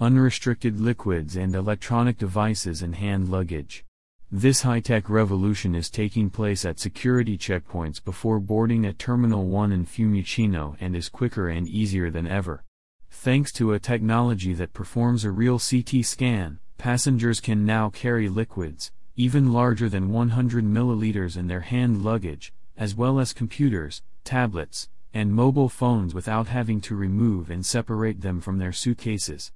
unrestricted liquids and electronic devices and hand luggage. This high-tech revolution is taking place at security checkpoints before boarding at Terminal 1 in Fiumicino and is quicker and easier than ever. Thanks to a technology that performs a real CT scan, passengers can now carry liquids, even larger than 100 milliliters in their hand luggage, as well as computers, tablets, and mobile phones without having to remove and separate them from their suitcases.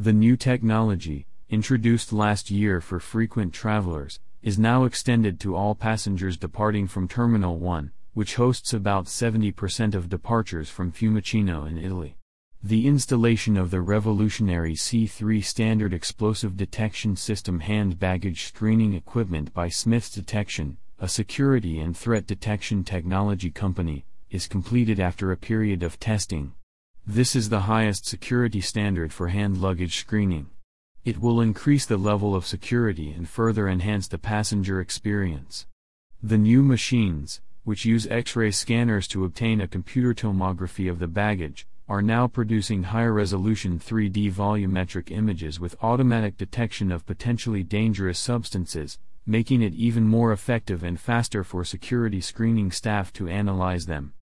The new technology, introduced last year for frequent travelers, is now extended to all passengers departing from Terminal 1, which hosts about 70% of departures from Fiumicino in Italy. The installation of the revolutionary C3 standard explosive detection system hand baggage screening equipment by Smiths Detection, a security and threat detection technology company, is completed after a period of testing. This is the highest security standard for hand luggage screening. It will increase the level of security and further enhance the passenger experience. The new machines, which use X ray scanners to obtain a computer tomography of the baggage, are now producing higher resolution 3D volumetric images with automatic detection of potentially dangerous substances, making it even more effective and faster for security screening staff to analyze them.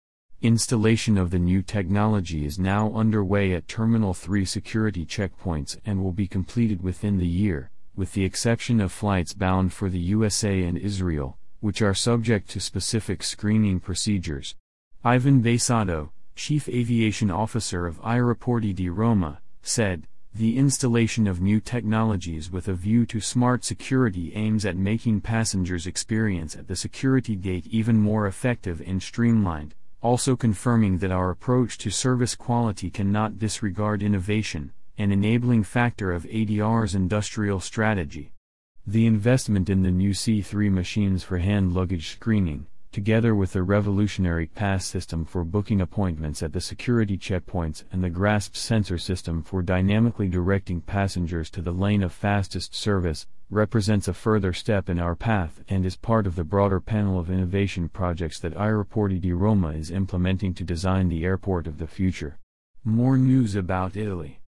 Installation of the new technology is now underway at Terminal 3 security checkpoints and will be completed within the year, with the exception of flights bound for the USA and Israel, which are subject to specific screening procedures. Ivan Bassato, Chief Aviation Officer of Aeroporti di Roma, said, the installation of new technologies with a view to smart security aims at making passengers' experience at the security gate even more effective and streamlined, also confirming that our approach to service quality cannot disregard innovation, an enabling factor of ADR's industrial strategy. The investment in the new C3 machines for hand luggage screening, together with the revolutionary pass system for booking appointments at the security checkpoints and the GRASP sensor system for dynamically directing passengers to the lane of fastest service, represents a further step in our path and is part of the broader panel of innovation projects that Aeroporti di Roma is implementing to design the airport of the future. More news about Italy.